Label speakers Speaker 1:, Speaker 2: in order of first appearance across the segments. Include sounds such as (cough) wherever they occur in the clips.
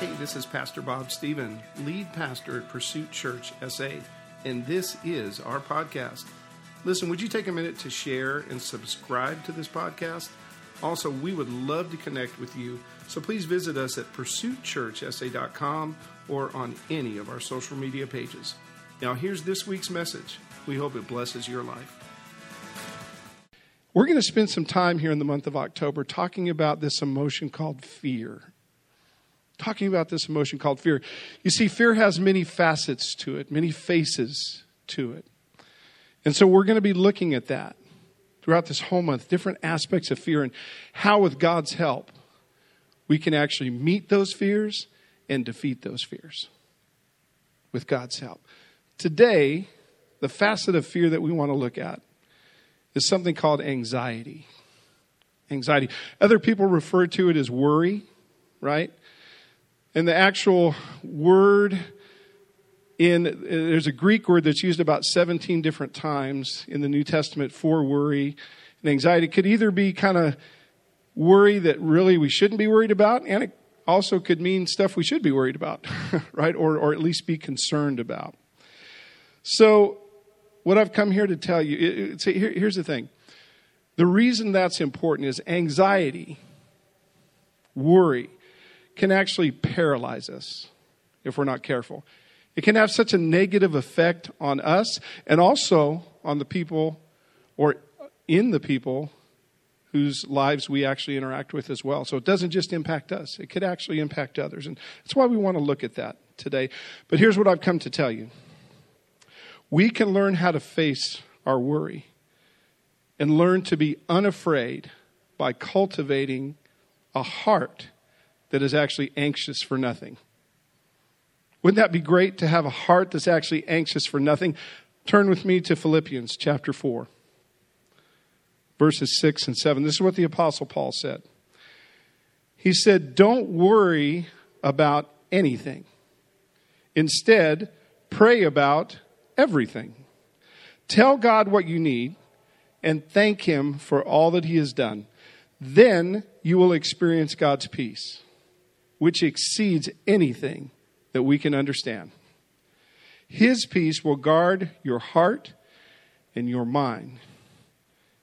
Speaker 1: Hey, this is Pastor Bob Stephen, lead pastor at Pursuit Church SA, and this is our podcast. Listen, would you take a minute to share and subscribe to this podcast? Also, we would love to connect with you, so please visit us at pursuitchurchsa.com or on any of our social media pages. Now, here's this week's message. We hope it blesses your life. We're going to spend some time here in the month of October talking about this emotion called fear talking about this emotion called fear. You see, fear has many facets to it, many faces to it. And so we're going to be looking at that throughout this whole month, different aspects of fear and how, with God's help, we can actually meet those fears and defeat those fears with God's help. Today, the facet of fear that we want to look at is something called anxiety. Anxiety. Other people refer to it as worry, right? And the actual word in there's a Greek word that's used about 17 different times in the New Testament for worry and anxiety. It could either be kind of worry that really we shouldn't be worried about, and it also could mean stuff we should be worried about, (laughs) right? Or, or at least be concerned about. So, what I've come here to tell you, it, here, here's the thing. The reason that's important is anxiety, worry, can actually paralyze us if we're not careful. It can have such a negative effect on us and also on the people or in the people whose lives we actually interact with as well. So it doesn't just impact us, it could actually impact others. And that's why we want to look at that today. But here's what I've come to tell you we can learn how to face our worry and learn to be unafraid by cultivating a heart that is actually anxious for nothing. Wouldn't that be great to have a heart that's actually anxious for nothing? Turn with me to Philippians chapter 4, verses 6 and 7. This is what the Apostle Paul said. He said, Don't worry about anything. Instead, pray about everything. Tell God what you need and thank Him for all that He has done. Then you will experience God's peace which exceeds anything that we can understand. His peace will guard your heart and your mind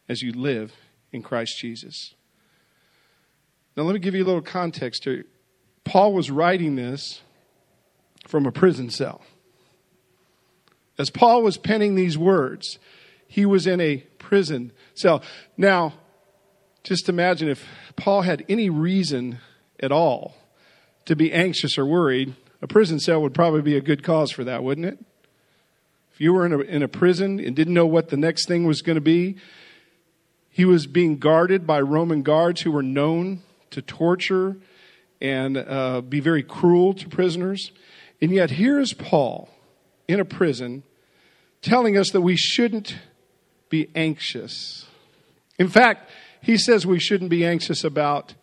Speaker 1: as you live in Christ Jesus. Now, let me give you a little context here. Paul was writing this from a prison cell. As Paul was penning these words, he was in a prison cell. Now, just imagine if Paul had any reason at all to be anxious or worried, a prison cell would probably be a good cause for that, wouldn't it? If you were in a, in a prison and didn't know what the next thing was going to be, he was being guarded by Roman guards who were known to torture and uh, be very cruel to prisoners. And yet, here is Paul in a prison telling us that we shouldn't be anxious. In fact, he says we shouldn't be anxious about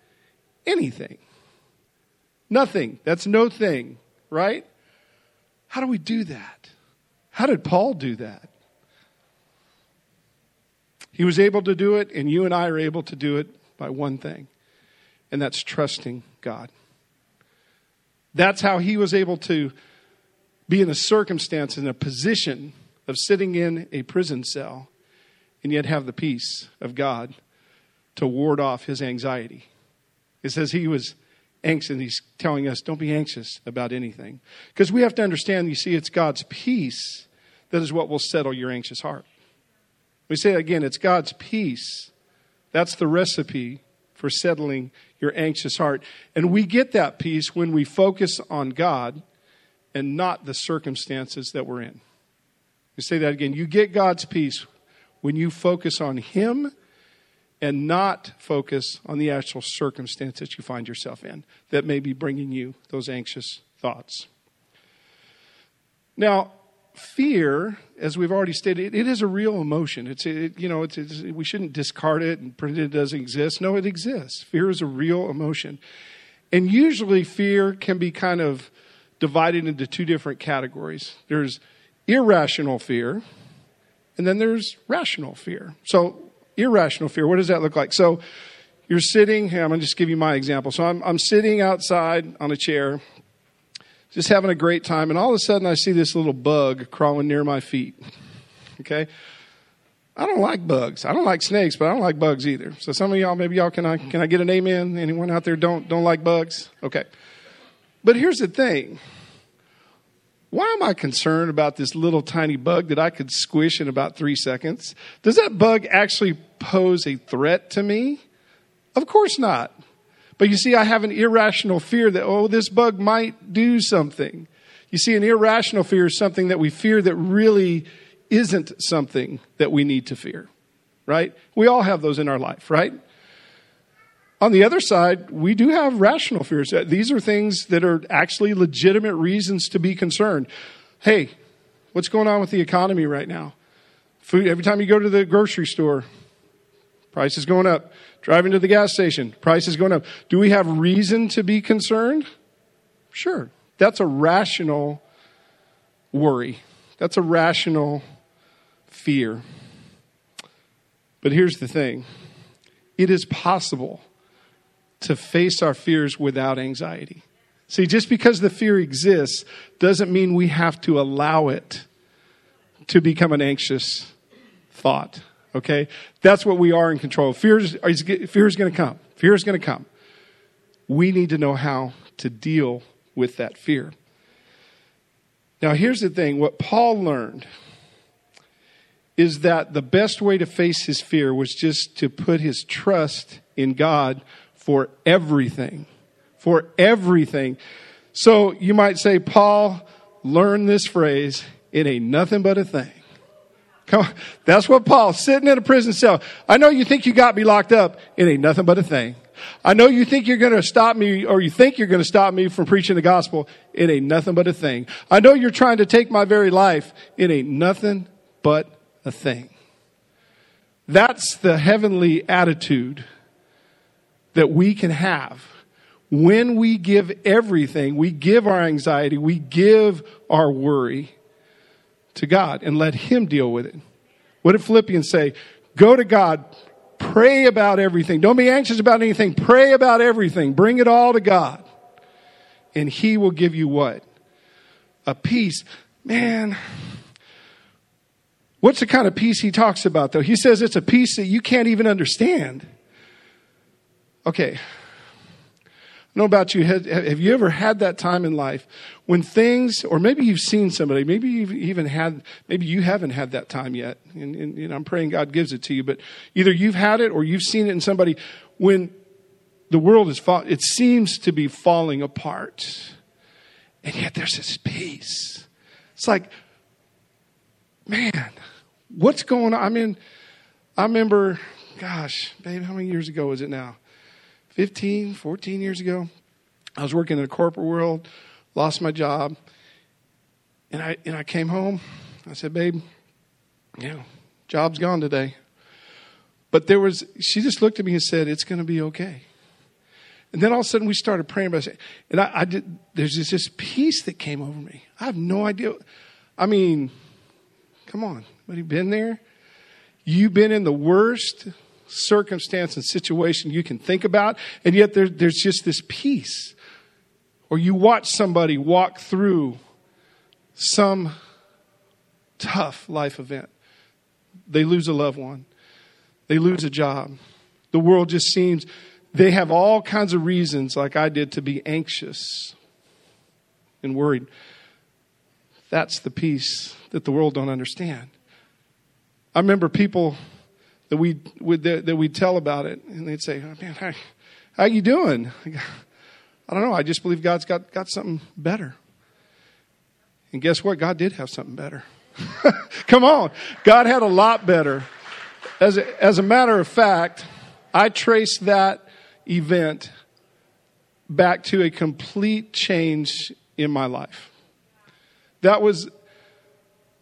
Speaker 1: anything. Nothing. That's no thing, right? How do we do that? How did Paul do that? He was able to do it, and you and I are able to do it by one thing, and that's trusting God. That's how he was able to be in a circumstance, in a position of sitting in a prison cell, and yet have the peace of God to ward off his anxiety. It says he was anxious. And he's telling us, don't be anxious about anything. Because we have to understand, you see, it's God's peace that is what will settle your anxious heart. We say again, it's God's peace. That's the recipe for settling your anxious heart. And we get that peace when we focus on God and not the circumstances that we're in. We say that again. You get God's peace when you focus on Him and not focus on the actual circumstance that you find yourself in that may be bringing you those anxious thoughts. Now, fear, as we've already stated, it is a real emotion. It's, it, you know, it's, it's, we shouldn't discard it and pretend it doesn't exist. No, it exists. Fear is a real emotion. And usually, fear can be kind of divided into two different categories there's irrational fear, and then there's rational fear. So, irrational fear. What does that look like? So you're sitting, I'm going to just give you my example. So I'm, I'm sitting outside on a chair just having a great time, and all of a sudden I see this little bug crawling near my feet. Okay? I don't like bugs. I don't like snakes, but I don't like bugs either. So some of y'all, maybe y'all can I can I get an amen? Anyone out there don't don't like bugs? Okay. But here's the thing. Why am I concerned about this little tiny bug that I could squish in about three seconds? Does that bug actually pose a threat to me? Of course not. But you see, I have an irrational fear that, oh, this bug might do something. You see, an irrational fear is something that we fear that really isn't something that we need to fear, right? We all have those in our life, right? On the other side, we do have rational fears. Uh, these are things that are actually legitimate reasons to be concerned. Hey, what's going on with the economy right now? Food, every time you go to the grocery store, price is going up. Driving to the gas station, price is going up. Do we have reason to be concerned? Sure. That's a rational worry. That's a rational fear. But here's the thing it is possible to face our fears without anxiety. See, just because the fear exists doesn't mean we have to allow it to become an anxious thought. Okay? That's what we are in control. Fear is, fear is going to come. Fear is going to come. We need to know how to deal with that fear. Now, here's the thing what Paul learned is that the best way to face his fear was just to put his trust in God for everything. For everything. So you might say, Paul learned this phrase, it ain't nothing but a thing. Come on. That's what Paul, sitting in a prison cell. I know you think you got me locked up. It ain't nothing but a thing. I know you think you're going to stop me or you think you're going to stop me from preaching the gospel. It ain't nothing but a thing. I know you're trying to take my very life. It ain't nothing but a thing. That's the heavenly attitude that we can have when we give everything, we give our anxiety, we give our worry to God and let Him deal with it. What did Philippians say? Go to God, pray about everything. Don't be anxious about anything. Pray about everything. Bring it all to God. And He will give you what? A peace. Man, what's the kind of peace He talks about, though? He says it's a peace that you can't even understand. Okay, know about you. Have, have you ever had that time in life when things, or maybe you've seen somebody, maybe you've even had, maybe you haven't had that time yet, and, and, and I'm praying God gives it to you, but either you've had it or you've seen it in somebody when the world is, fall, it seems to be falling apart, and yet there's this peace. It's like, man, what's going on? I mean, I remember, gosh, babe, how many years ago was it now? 15, 14 years ago. I was working in the corporate world, lost my job, and I and I came home. I said, "Babe, you know, job's gone today." But there was she just looked at me and said, "It's going to be okay." And then all of a sudden we started praying about it, and I, I did. There's this, this peace that came over me. I have no idea. I mean, come on, have you been there? You've been in the worst circumstance and situation you can think about, and yet there, there's just this peace. Or you watch somebody walk through some tough life event. They lose a loved one, they lose a job. The world just seems, they have all kinds of reasons, like I did, to be anxious and worried. That's the peace that the world don't understand. I remember people that we would that, that we'd tell about it, and they'd say, oh, "Man, how, how you doing?" (laughs) I don't know. I just believe God's got got something better. And guess what? God did have something better. (laughs) Come on, God had a lot better. As a, as a matter of fact, I trace that event back to a complete change in my life. That was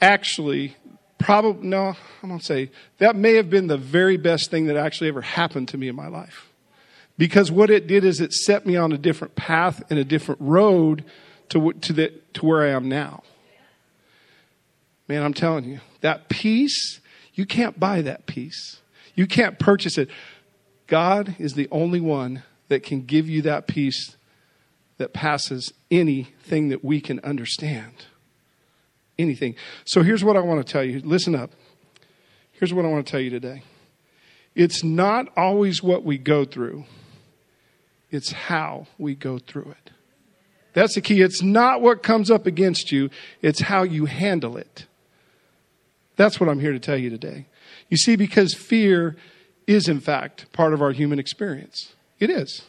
Speaker 1: actually probably, no, I'm going to say that may have been the very best thing that actually ever happened to me in my life. Because what it did is it set me on a different path and a different road to, to, the, to where I am now. Man, I'm telling you, that peace, you can't buy that peace. You can't purchase it. God is the only one that can give you that peace that passes anything that we can understand. Anything. So here's what I want to tell you. Listen up. Here's what I want to tell you today. It's not always what we go through, it's how we go through it. That's the key. It's not what comes up against you, it's how you handle it. That's what I'm here to tell you today. You see, because fear is, in fact, part of our human experience. It is.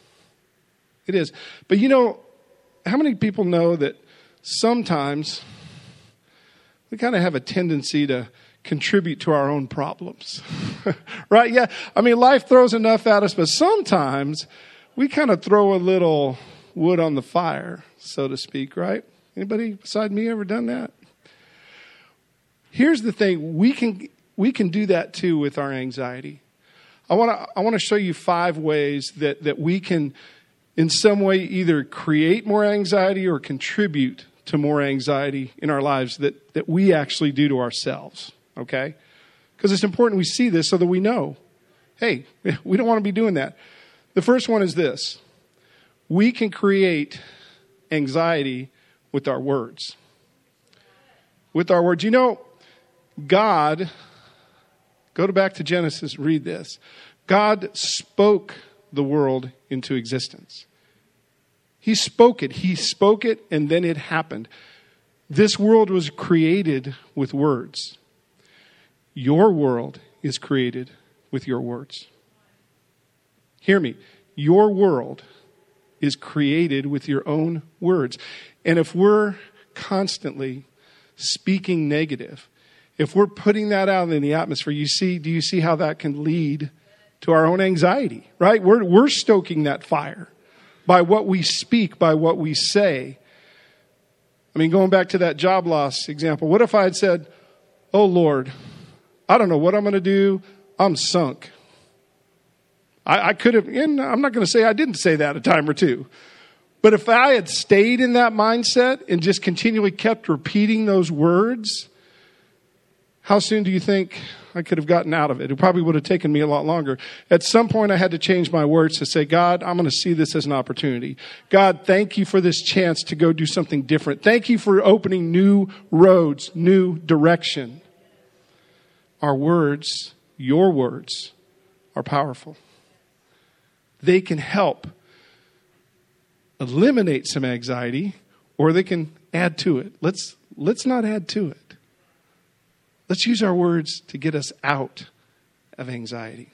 Speaker 1: It is. But you know, how many people know that sometimes we kind of have a tendency to contribute to our own problems? (laughs) right? Yeah. I mean, life throws enough at us, but sometimes we kind of throw a little wood on the fire, so to speak, right? Anybody beside me ever done that? Here's the thing, we can we can do that too with our anxiety. I want to I want to show you five ways that that we can in some way either create more anxiety or contribute to more anxiety in our lives that, that we actually do to ourselves. Okay? Because it's important we see this so that we know hey, (laughs) we don't want to be doing that. The first one is this we can create anxiety with our words. With our words. You know, God, go back to Genesis, read this. God spoke the world into existence. He spoke it. He spoke it, and then it happened. This world was created with words. Your world is created with your words. Hear me. Your world is created with your own words. And if we're constantly speaking negative, if we're putting that out in the atmosphere, you see, do you see how that can lead to our own anxiety, right? We're, we're stoking that fire by what we speak, by what we say. I mean, going back to that job loss example, what if I had said, Oh Lord, I don't know what I'm going to do. I'm sunk. I, I could have, and I'm not going to say I didn't say that a time or two. But if I had stayed in that mindset and just continually kept repeating those words, how soon do you think I could have gotten out of it? It probably would have taken me a lot longer. At some point, I had to change my words to say, God, I'm going to see this as an opportunity. God, thank you for this chance to go do something different. Thank you for opening new roads, new direction. Our words, your words, are powerful. They can help eliminate some anxiety or they can add to it. Let's, let's not add to it. Let's use our words to get us out of anxiety.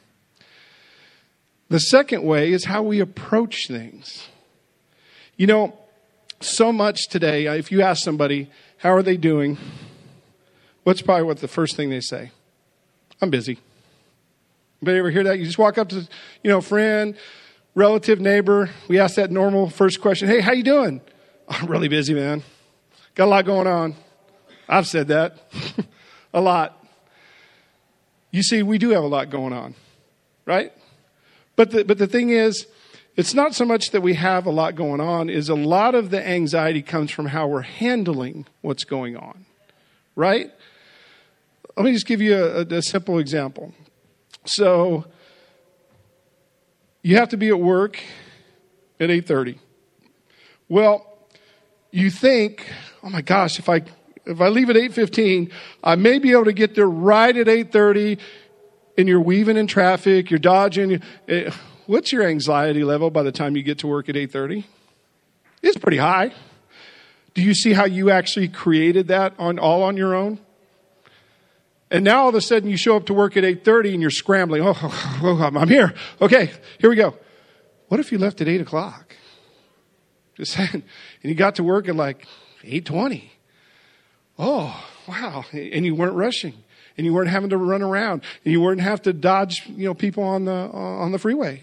Speaker 1: The second way is how we approach things. You know, so much today, uh, if you ask somebody, how are they doing? What's probably what the first thing they say? I'm busy. Anybody ever hear that? You just walk up to, you know, friend, relative, neighbor. We ask that normal first question. Hey, how you doing? (laughs) I'm really busy, man. Got a lot going on. I've said that. (laughs) a lot. You see, we do have a lot going on, right? But the, but the thing is, it's not so much that we have a lot going on, is a lot of the anxiety comes from how we're handling what's going on, right? Let me just give you a, a simple example. So, you have to be at work at 8:30. Well, you think, "Oh my gosh, if I if I leave at 8:15, I may be able to get there right at 8:30 and you're weaving in traffic, you're dodging. Eh, what's your anxiety level by the time you get to work at 8:30? It's pretty high. Do you see how you actually created that on all on your own? And now all of a sudden you show up to work at 8.30 and you're scrambling. Oh, (laughs) oh, oh, I'm here. Okay, here we go. What if you left at 8 o'clock? Just (laughs) saying. And you got to work at like 8.20 oh, wow. And you weren't rushing and you weren't having to run around and you weren't have to dodge, you know, people on the, uh, on the freeway.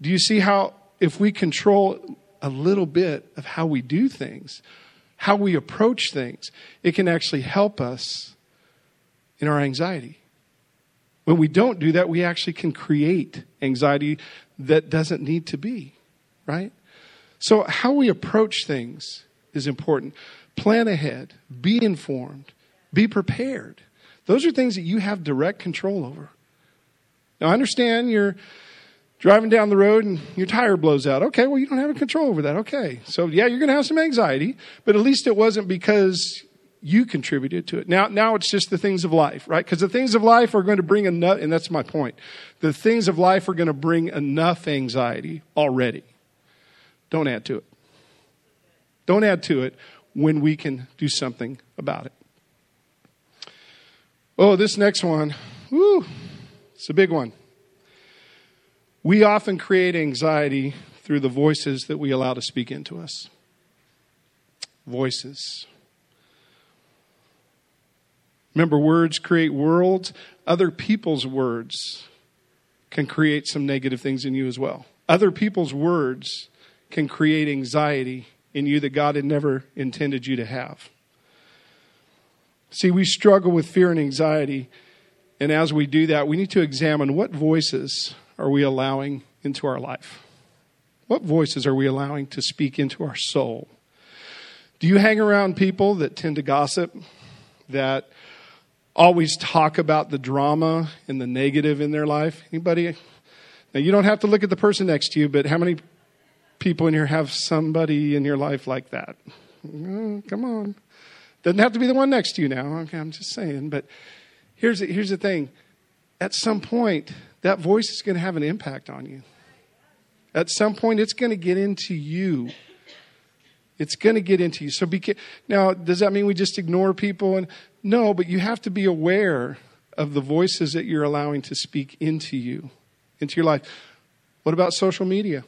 Speaker 1: Do you see how if we control a little bit of how we do things, how we approach things, it can actually help us in our anxiety. When we don't do that, we actually can create anxiety that doesn't need to be, right? So, how we approach things is important. Plan ahead, be informed, be prepared. Those are things that you have direct control over. Now, I understand you're, Driving down the road and your tire blows out. Okay, well, you don't have control over that. Okay. So, yeah, you're going to have some anxiety, but at least it wasn't because you contributed to it. Now, now it's just the things of life, right? Because the things of life are going to bring enough, and that's my point. The things of life are going to bring enough anxiety already. Don't add to it. Don't add to it when we can do something about it. Oh, this next one, it's a big one. We often create anxiety through the voices that we allow to speak into us. Voices. Remember, words create worlds. Other people's words can create some negative things in you as well. Other people's words can create anxiety in you that God had never intended you to have. See, we struggle with fear and anxiety, and as we do that, we need to examine what voices are we allowing into our life? What voices are we allowing to speak into our soul? Do you hang around people that tend to gossip, that always talk about the drama and the negative in their life? Anybody? Now, you don't have to look at the person next to you, but how many people in here have somebody in your life like that? Oh, come on. Doesn't have to be the one next to you now. Okay, I'm just saying. But here's the, here's the thing at some point, that voice is going to have an impact on you. At some point, it's going to get into you. It's going to get into you. So be now. Does that mean we just ignore people? And no, but you have to be aware of the voices that you're allowing to speak into you, into your life. What about social media?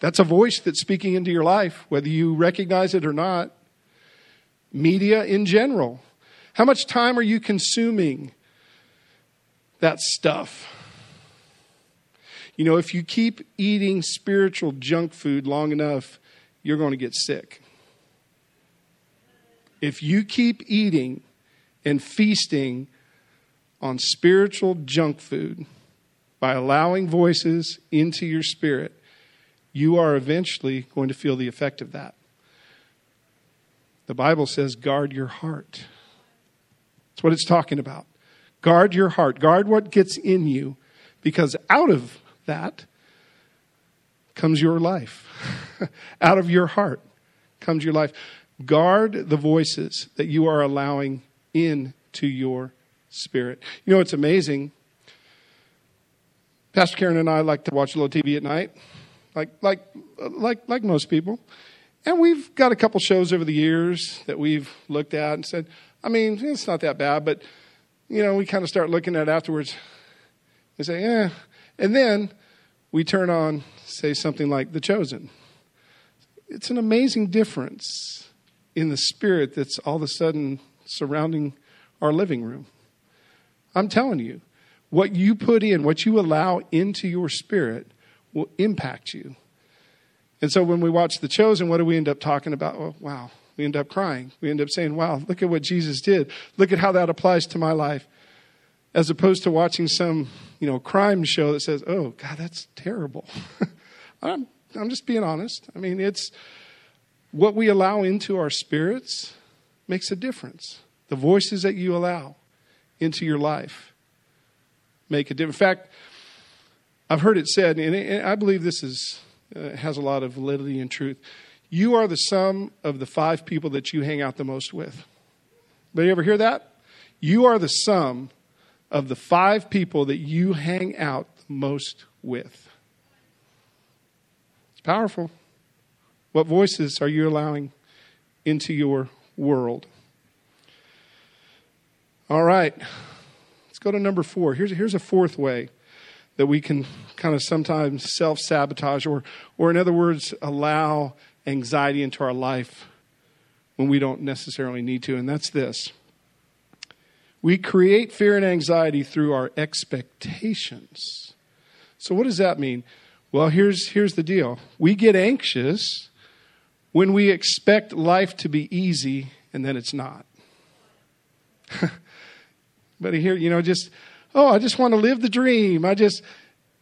Speaker 1: That's a voice that's speaking into your life, whether you recognize it or not. Media in general. How much time are you consuming that stuff? You know, if you keep eating spiritual junk food long enough, you're going to get sick. If you keep eating and feasting on spiritual junk food by allowing voices into your spirit, you are eventually going to feel the effect of that. The Bible says, guard your heart. That's what it's talking about. Guard your heart. Guard what gets in you, because out of that comes your life. (laughs) out of your heart comes your life. Guard the voices that you are allowing into your spirit. You know, it's amazing. Pastor Karen and I like to watch a little TV at night like like like like most people. And we've got a couple shows over the years that we've looked at and said, I mean, it's not that bad, but you know, we kind of start looking at it afterwards and say, yeah. And then we turn on, say something like The Chosen. It's an amazing difference in the spirit that's all of a sudden surrounding our living room. I'm telling you, what you put in, what you allow into your spirit will impact you. And so when we watch The Chosen, what do we end up talking about? Oh, wow. We end up crying. We end up saying, wow, look at what Jesus did. Look at how that applies to my life. As opposed to watching some, you know, crime show that says, oh, God, that's terrible. (laughs) I'm, I'm just being honest. I mean, it's what we allow into our spirits makes a difference. The voices that you allow into your life make a difference. In fact, I've heard it said, and I believe this is, uh, has a lot of validity and truth. You are the sum of the five people that you hang out the most with. But you ever hear that? You are the sum of the five people that you hang out the most with. It's powerful. What voices are you allowing into your world? All right. Let's go to number four. Here's, here's a fourth way that we can kind of sometimes self sabotage, or, or in other words, allow anxiety into our life when we don't necessarily need to, and that's this. We create fear and anxiety through our expectations. So, what does that mean? Well, here's, here's the deal we get anxious when we expect life to be easy and then it's not. (laughs) but here, you know, just oh, I just want to live the dream. I just,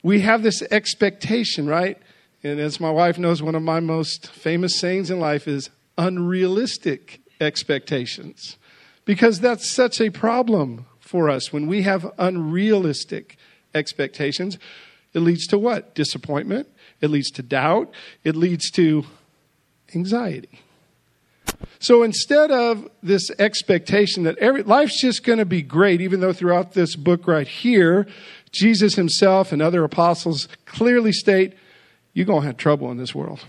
Speaker 1: we have this expectation, right? And as my wife knows, one of my most famous sayings in life is unrealistic expectations. Because that's such a problem for us when we have unrealistic expectations. It leads to what? Disappointment. It leads to doubt. It leads to anxiety. So instead of this expectation that every, life's just going to be great, even though throughout this book right here, Jesus himself and other apostles clearly state, you're going to have trouble in this world.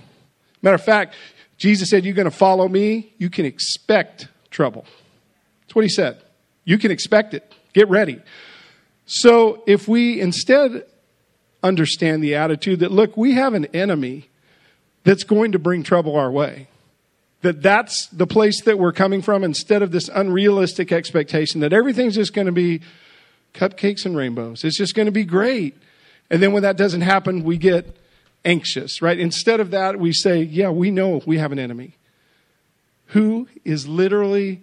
Speaker 1: Matter of fact, Jesus said, You're going to follow me, you can expect trouble. That's what he said. You can expect it. Get ready. So if we instead understand the attitude that, look, we have an enemy that's going to bring trouble our way, that that's the place that we're coming from instead of this unrealistic expectation that everything's just going to be cupcakes and rainbows. It's just going to be great. And then when that doesn't happen, we get anxious, right? Instead of that, we say, yeah, we know we have an enemy who is literally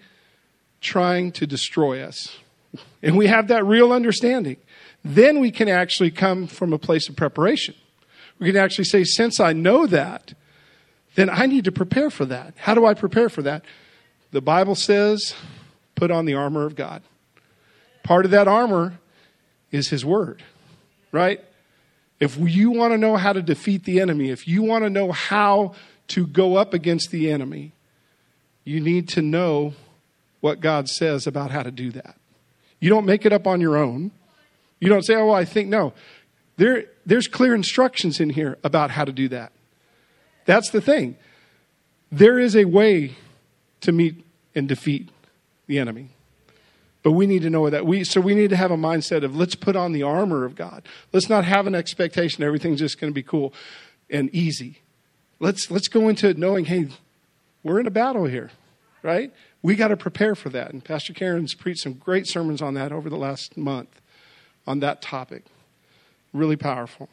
Speaker 1: trying to destroy us. And we have that real understanding. Then we can actually come from a place of preparation. We can actually say, since I know that, then I need to prepare for that. How do I prepare for that? The Bible says, put on the armor of God. Part of that armor is His Word, right? If you want to know how to defeat the enemy, if you want to know how to go up against the enemy, you need to know what God says about how to do that. You don't make it up on your own. You don't say, oh, I think, no. There, there's clear instructions in here about how to do that. That's the thing. There is a way to meet and defeat the enemy. But we need to know that. We, so we need to have a mindset of let's put on the armor of God. Let's not have an expectation everything's just going to be cool and easy. Let's, let's go into it knowing, hey, we're in a battle here, right? We got to prepare for that. And Pastor Karen's preached some great sermons on that over the last month on that topic. Really powerful.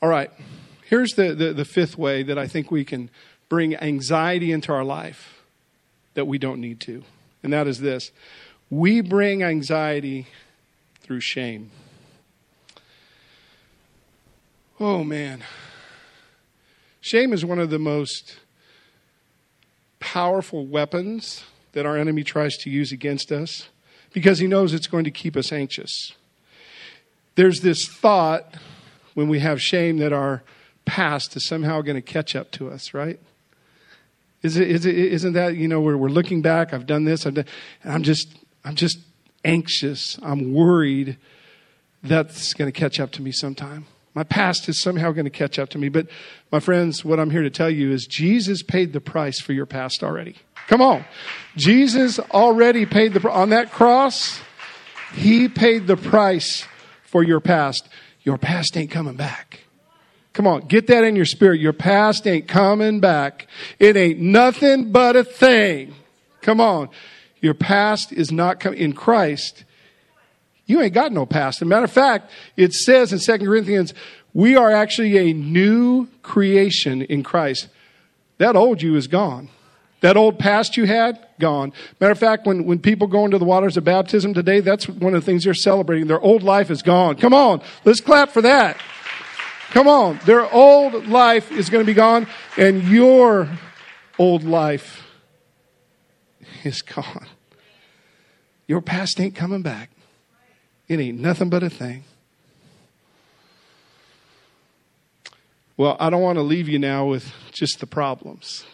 Speaker 1: All right. Here's the, the, the, fifth way that I think we can bring anxiety into our life that we don't need to and that is this we bring anxiety through shame. Oh, man. Shame is one of the most powerful weapons that our enemy tries to use against us because he knows it's going to keep us anxious. There's this thought when we have shame that our past is somehow going to catch up to us, right? Is it, is it, isn't that, you know, we're, we're looking back, I've done this, I've done, I'm just, I'm just anxious. I'm worried that's going to catch up to me sometime. My past is somehow going to catch up to me. But my friends, what I'm here to tell you is Jesus paid the price for your past already. Come on. Jesus already paid the on that cross. He paid the price for your past. Your past ain't coming back. Come on, get that in your spirit. Your past ain't coming back. It ain't nothing but a thing. Come on. Your past is not coming in Christ. You ain't got no past. As a matter of fact, it says in 2 Corinthians, we are actually a new creation in Christ. That old you is gone. That old past you had, gone. Matter of fact, when, when people go into the waters of baptism today, that's one of the things they're celebrating. Their old life is gone. Come on, let's clap for that. Come on. Their old life is going to be gone, and your old life is gone. Your past ain't coming back. It ain't nothing but a thing. Well, I don't want to leave you now with just the problems.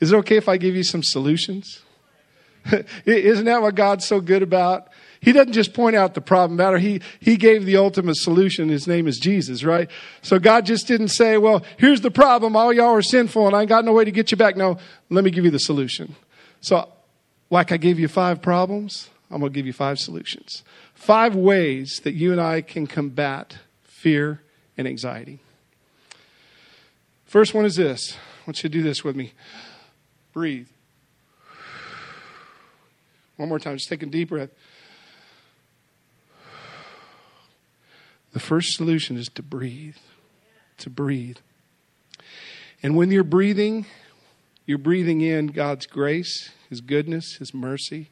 Speaker 1: Is it okay if I give you some solutions? (laughs) Isn't that what God's so good about? He doesn't just point out the problem matter. He, he gave the ultimate solution. His name is Jesus, right? So God just didn't say, well, here's the problem. All y'all are sinful and I ain't got no way to get you back. No, let me give you the solution. So, like I gave you five problems, I'm going to give you five solutions. Five ways that you and I can combat fear and anxiety. First one is this. I want you to do this with me. Breathe. One more time. Just take a deep breath. The first solution is to breathe. To breathe. And when you're breathing, you're breathing in God's grace, His goodness, His mercy,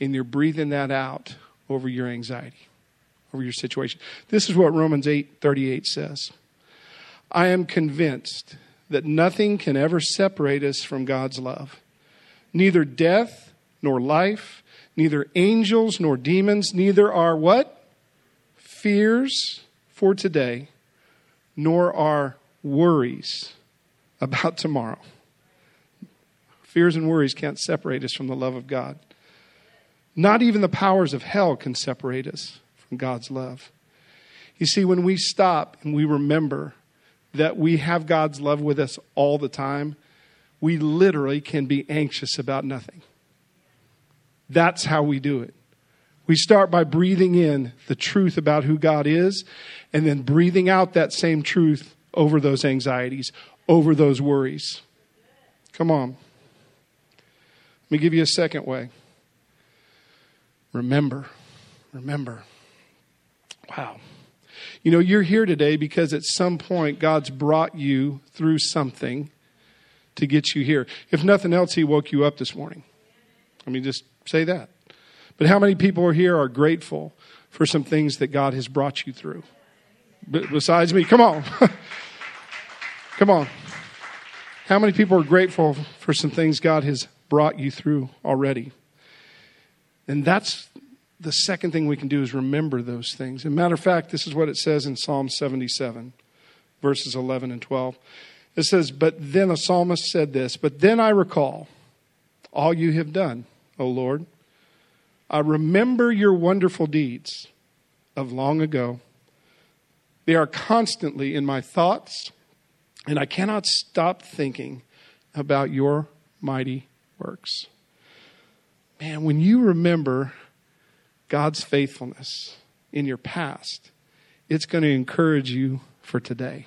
Speaker 1: and you're breathing that out over your anxiety, over your situation. This is what Romans 8 38 says. I am convinced that nothing can ever separate us from God's love. Neither death nor life, neither angels nor demons, neither are what? fears for today, nor our worries about tomorrow. Fears and worries can't separate us from the love of God. Not even the powers of hell can separate us from God's love. You see, when we stop and we remember that we have God's love with us all the time, we literally can be anxious about nothing. That's how we do it. We start by breathing in the truth about who God is and then breathing out that same truth over those anxieties, over those worries. Come on. Let me give you a second way. Remember. Remember. Wow. You know, you're here today because at some point God's brought you through something to get you here. If nothing else, He woke you up this morning. Let me just say that. But how many people are here are grateful for some things that God has brought you through? B- besides me, come on. (laughs) come on. How many people are grateful for some things God has brought you through already? And that's the second thing we can do is remember those things. As a matter of fact, this is what it says in Psalm 77, verses 11 and 12. It says, But then a psalmist said this, But then I recall all you have done, O Lord. I remember your wonderful deeds of long ago. They are constantly in my thoughts, and I cannot stop thinking about your mighty works. Man, when you remember God's faithfulness in your past, it's going to encourage you for today.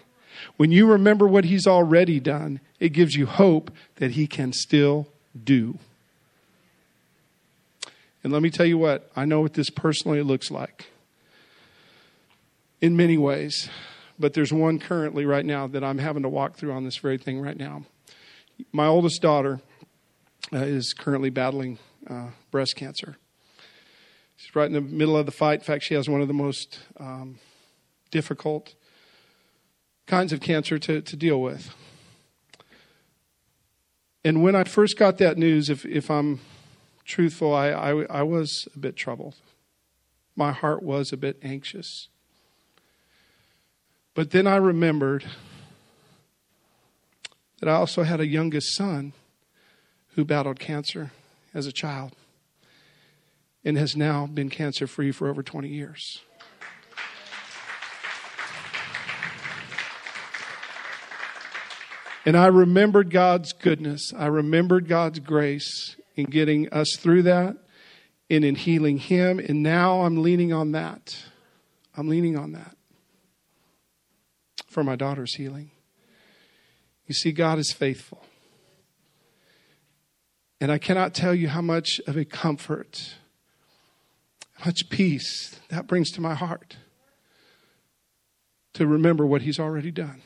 Speaker 1: When you remember what He's already done, it gives you hope that He can still do. And let me tell you what, I know what this personally looks like in many ways, but there's one currently right now that I'm having to walk through on this very thing right now. My oldest daughter uh, is currently battling uh, breast cancer. She's right in the middle of the fight. In fact, she has one of the most um, difficult kinds of cancer to, to deal with. And when I first got that news, if, if I'm truthful, I, I, I was a bit troubled. My heart was a bit anxious. But then I remembered that I also had a youngest son who battled cancer as a child and has now been cancer free for over 20 years. And I remembered God's goodness. I remembered God's grace in getting us through that and in healing him. And now I'm leaning on that. I'm leaning on that for my daughter's healing. You see, God is faithful. And I cannot tell you how much of a comfort much peace that brings to my heart to remember what He's already done.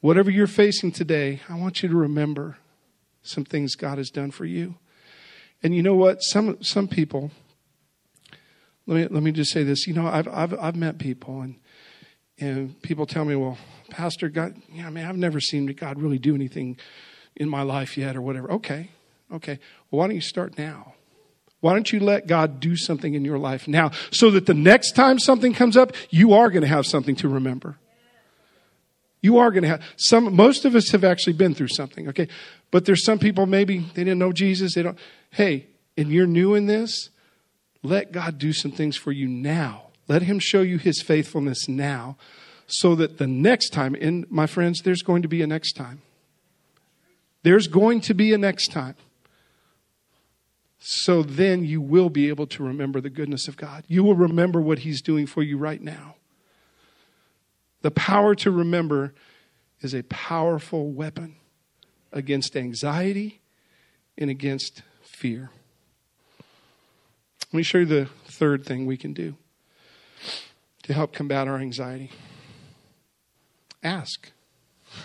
Speaker 1: Whatever you're facing today, I want you to remember some things God has done for you. And you know what? Some some people. Let me let me just say this. You know, I've I've I've met people and and people tell me, well, Pastor, God, yeah, I mean, I've never seen God really do anything in my life yet, or whatever. Okay, okay. Well, why don't you start now? Why don't you let God do something in your life now so that the next time something comes up, you are going to have something to remember. You are going to have some, most of us have actually been through something, okay? But there's some people maybe they didn't know Jesus. They don't, hey, and you're new in this, let God do some things for you now. Let Him show you His faithfulness now so that the next time, and my friends, there's going to be a next time. There's going to be a next time. So then you will be able to remember the goodness of God. You will remember what He's doing for you right now. The power to remember is a powerful weapon against anxiety and against fear. Let me show you the third thing we can do to help combat our anxiety. Ask.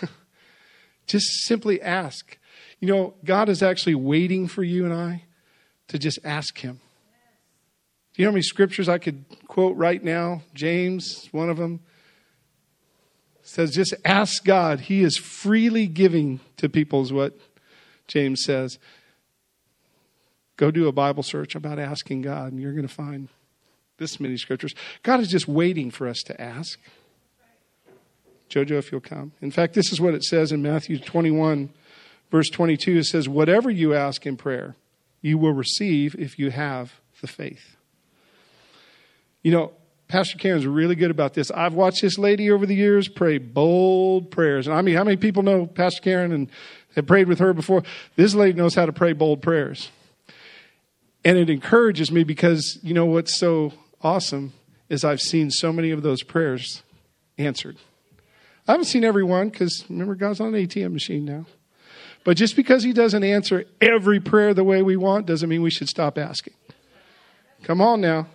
Speaker 1: (laughs) just simply ask. You know, God is actually waiting for you and I to just ask Him. Do you know how many scriptures I could quote right now? James, one of them, says, just ask God. He is freely giving to people, is what James says. Go do a Bible search about asking God, and you're going to find this many scriptures. God is just waiting for us to ask. Jojo, if you'll come. In fact, this is what it says in Matthew 21, verse 22. It says, Whatever you ask in prayer, you will receive if you have the faith. You know, Pastor Karen's really good about this. I've watched this lady over the years pray bold prayers. And I mean, how many people know Pastor Karen and have prayed with her before? This lady knows how to pray bold prayers. And it encourages me because, you know, what's so awesome is I've seen so many of those prayers answered. I haven't seen every one because remember, God's on an ATM machine now. But just because He doesn't answer every prayer the way we want doesn't mean we should stop asking. Come on now.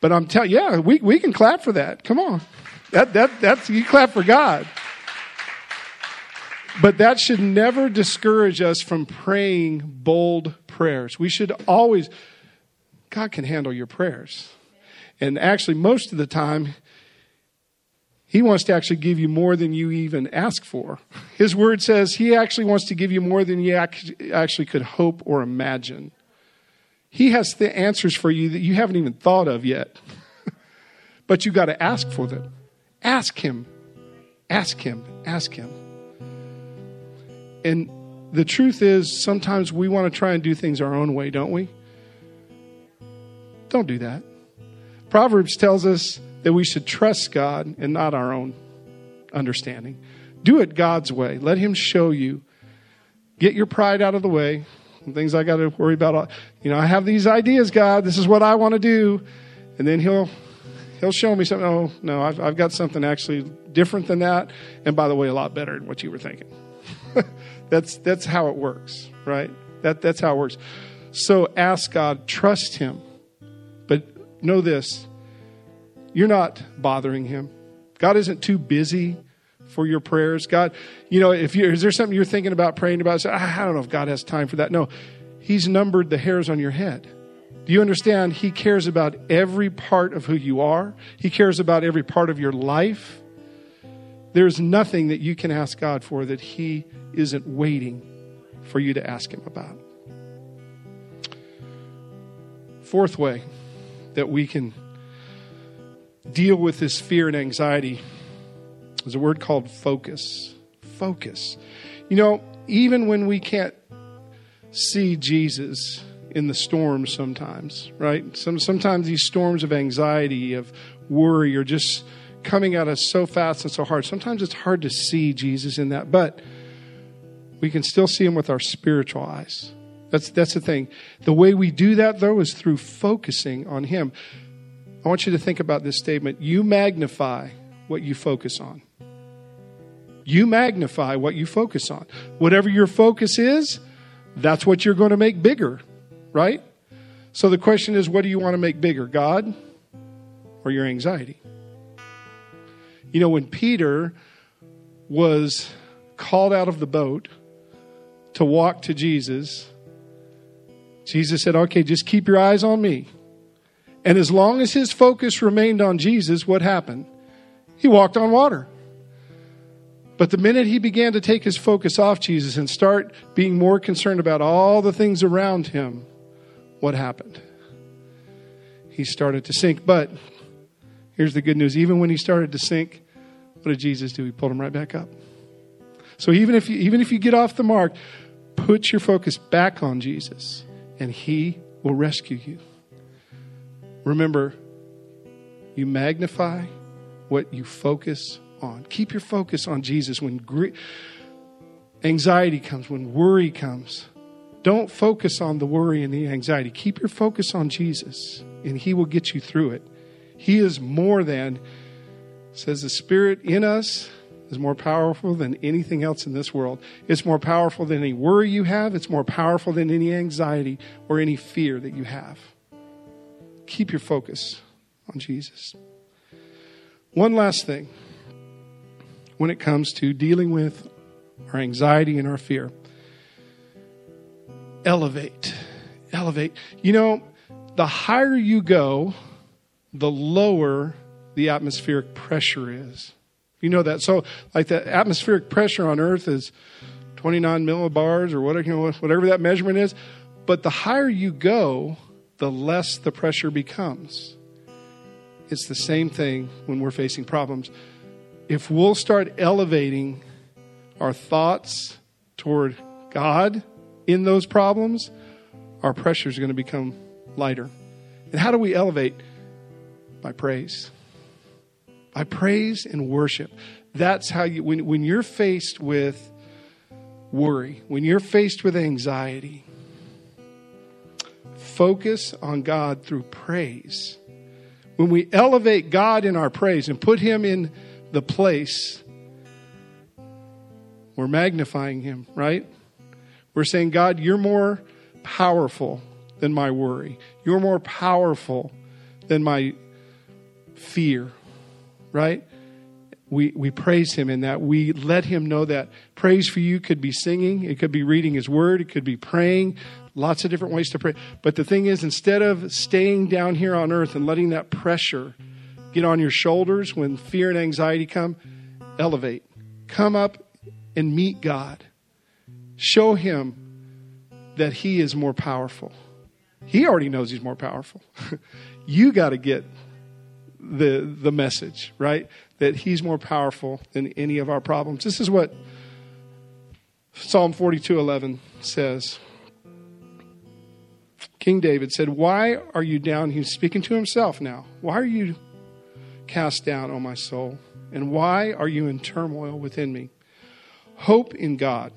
Speaker 1: But I'm telling, yeah, we, we can clap for that. Come on, that that that's you clap for God. But that should never discourage us from praying bold prayers. We should always, God can handle your prayers. And actually, most of the time, He wants to actually give you more than you even ask for. His word says He actually wants to give you more than you actually could hope or imagine. He has the answers for you that you haven't even thought of yet. (laughs) but you got to ask for them. Ask Him. Ask Him. Ask Him. And the truth is, sometimes we want to try and do things our own way, don't we? Don't do that. Proverbs tells us that we should trust God and not our own understanding. Do it God's way. Let Him show you. Get your pride out of the way. Things I got to worry about. Uh, you know, I have these ideas, God. This is what I want to do, and then He'll He'll show me something. Oh no, I've, I've got something actually different than that, and by the way, a lot better than what you were thinking. (laughs) that's that's how it works, right? That that's how it works. So ask God, trust Him, but know this: you're not bothering Him. God isn't too busy for your prayers. God, you know, if you is there something you're thinking about praying about? Say, I don't know if God has time for that. No, He's numbered the hairs on your head. Do you understand? He cares about every part of who you are. He cares about every part of your life. There's nothing that you can ask God for that He isn't waiting for you to ask Him about. Fourth way that we can deal with this fear and anxiety is a word called focus. Focus. You know, even when we can't see Jesus in the storms sometimes, right? Some, sometimes these storms of anxiety, of worry, are just coming at us so fast and so hard. Sometimes it's hard to see Jesus in that, but we can still see him with our spiritual eyes. That's, that's the thing. The way we do that, though, is through focusing on him. I want you to think about this statement. You magnify what you focus on. You magnify what you focus on. Whatever your focus is, that's what you're going to make bigger, right? So the question is what do you want to make bigger, God or your anxiety? You know, when Peter was called out of the boat to walk to Jesus, Jesus said, Okay, just keep your eyes on me. And as long as his focus remained on Jesus, what happened? He walked on water. But the minute he began to take his focus off Jesus and start being more concerned about all the things around him, what happened? He started to sink. But here's the good news even when he started to sink, what did Jesus do? He pulled him right back up. So even if you, even if you get off the mark, put your focus back on Jesus and he will rescue you. Remember, you magnify what you focus on. Keep your focus on Jesus when gr- anxiety comes, when worry comes. Don't focus on the worry and the anxiety. Keep your focus on Jesus, and He will get you through it. He is more than, says the Spirit in us is more powerful than anything else in this world. It's more powerful than any worry you have, it's more powerful than any anxiety or any fear that you have. Keep your focus on Jesus. One last thing when it comes to dealing with our anxiety and our fear. Elevate. Elevate. You know, the higher you go, the lower the atmospheric pressure is. You know that. So, like the atmospheric pressure on Earth is 29 millibars or whatever, you know, whatever that measurement is. But the higher you go, the less the pressure becomes. it's the same thing when we're facing problems. If we'll start elevating our thoughts toward God in those problems, our pressure is going to become lighter. And how do we elevate? By praise. By praise and worship. That's how you, when, when you're faced with worry, when you're faced with anxiety, focus on God through praise. When we elevate God in our praise and put Him in the place, we're magnifying Him, right? We're saying, God, you're more powerful than my worry. You're more powerful than my fear, right? We, we praise him in that. We let him know that. Praise for you could be singing, it could be reading his word, it could be praying, lots of different ways to pray. But the thing is, instead of staying down here on earth and letting that pressure get on your shoulders when fear and anxiety come, elevate. Come up and meet God. Show him that he is more powerful. He already knows he's more powerful. (laughs) you got to get the the message, right? That he's more powerful than any of our problems. This is what Psalm 42:11 says. King David said, "Why are you down?" He's speaking to himself now. "Why are you cast down, O my soul? And why are you in turmoil within me? Hope in God,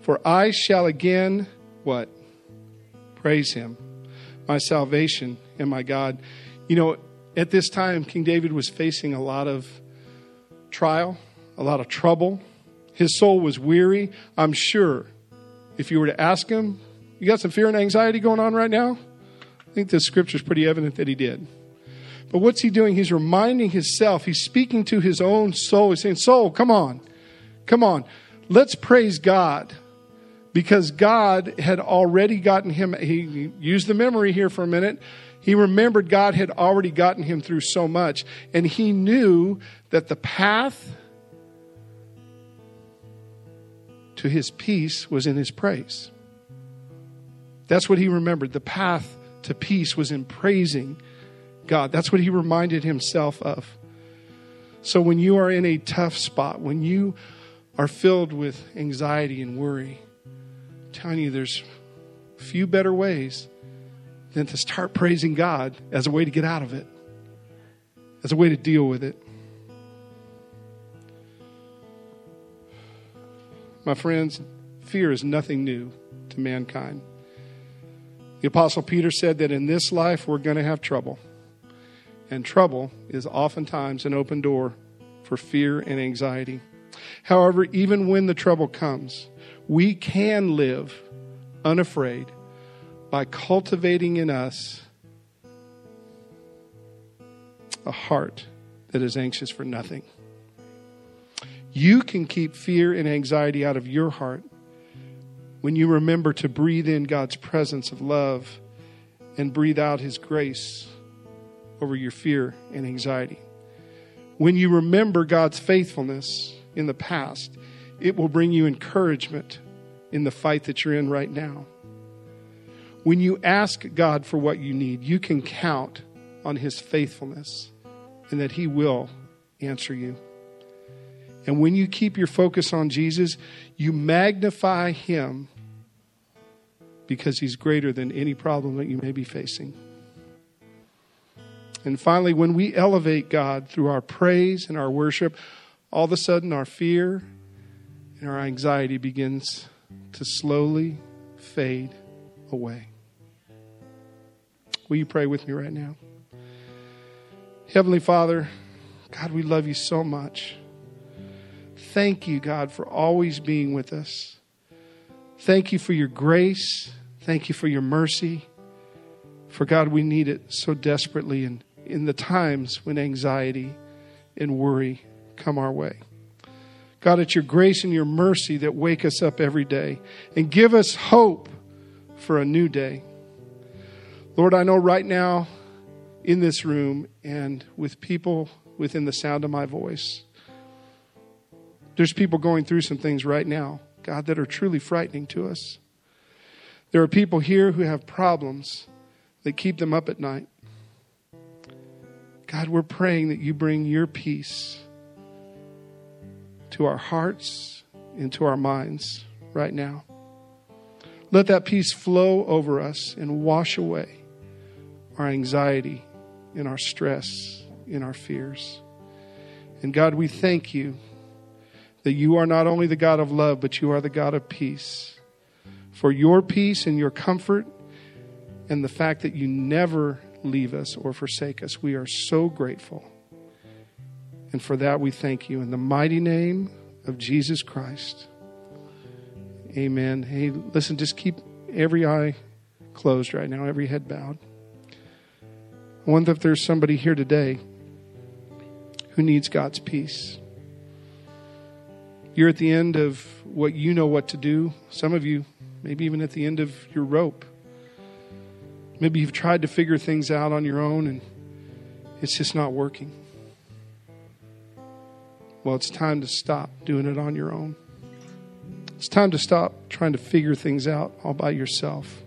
Speaker 1: for I shall again what? Praise him, my salvation and my God." You know, at this time, King David was facing a lot of trial, a lot of trouble. His soul was weary. I'm sure if you were to ask him, You got some fear and anxiety going on right now? I think the scripture is pretty evident that he did. But what's he doing? He's reminding himself, he's speaking to his own soul. He's saying, Soul, come on, come on, let's praise God. Because God had already gotten him, he used the memory here for a minute. He remembered God had already gotten him through so much, and he knew that the path to his peace was in his praise. That's what he remembered. The path to peace was in praising God. That's what he reminded himself of. So when you are in a tough spot, when you are filled with anxiety and worry, I'm telling you there's few better ways than to start praising God as a way to get out of it, as a way to deal with it. My friends, fear is nothing new to mankind. The Apostle Peter said that in this life we're going to have trouble. And trouble is oftentimes an open door for fear and anxiety. However, even when the trouble comes, we can live unafraid by cultivating in us a heart that is anxious for nothing. You can keep fear and anxiety out of your heart when you remember to breathe in God's presence of love and breathe out His grace over your fear and anxiety. When you remember God's faithfulness in the past, it will bring you encouragement in the fight that you're in right now. When you ask God for what you need, you can count on His faithfulness and that He will answer you. And when you keep your focus on Jesus, you magnify Him because He's greater than any problem that you may be facing. And finally, when we elevate God through our praise and our worship, all of a sudden our fear and our anxiety begins to slowly fade away. Will you pray with me right now? Heavenly Father, God, we love you so much. Thank you, God, for always being with us. Thank you for your grace. Thank you for your mercy. For God, we need it so desperately in, in the times when anxiety and worry come our way. God, it's your grace and your mercy that wake us up every day and give us hope for a new day. Lord, I know right now in this room and with people within the sound of my voice, there's people going through some things right now, God, that are truly frightening to us. There are people here who have problems that keep them up at night. God, we're praying that you bring your peace to our hearts, into our minds right now. Let that peace flow over us and wash away our anxiety and our stress and our fears. And God, we thank you that you are not only the God of love, but you are the God of peace. For your peace and your comfort and the fact that you never leave us or forsake us, we are so grateful. And for that, we thank you in the mighty name of Jesus Christ. Amen. Hey, listen, just keep every eye closed right now, every head bowed. I wonder if there's somebody here today who needs God's peace. You're at the end of what you know what to do. Some of you, maybe even at the end of your rope. Maybe you've tried to figure things out on your own and it's just not working. Well, it's time to stop doing it on your own. It's time to stop trying to figure things out all by yourself.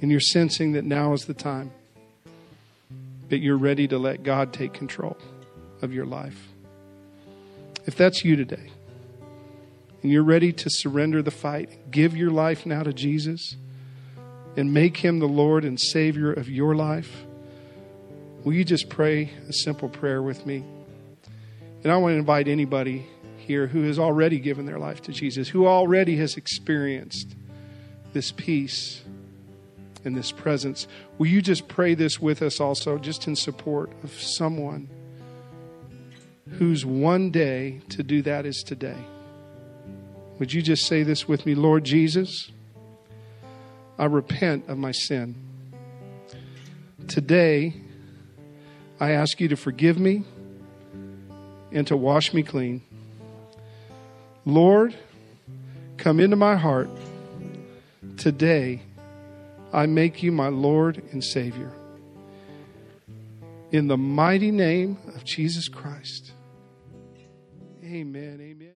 Speaker 1: And you're sensing that now is the time that you're ready to let God take control of your life. If that's you today, and you're ready to surrender the fight, give your life now to Jesus and make him the Lord and Savior of your life, will you just pray a simple prayer with me? And I want to invite anybody here who has already given their life to Jesus, who already has experienced this peace and this presence. Will you just pray this with us also, just in support of someone whose one day to do that is today? Would you just say this with me, Lord Jesus? I repent of my sin. Today, I ask you to forgive me and to wash me clean. Lord, come into my heart. Today, I make you my Lord and Savior. In the mighty name of Jesus Christ. Amen. Amen.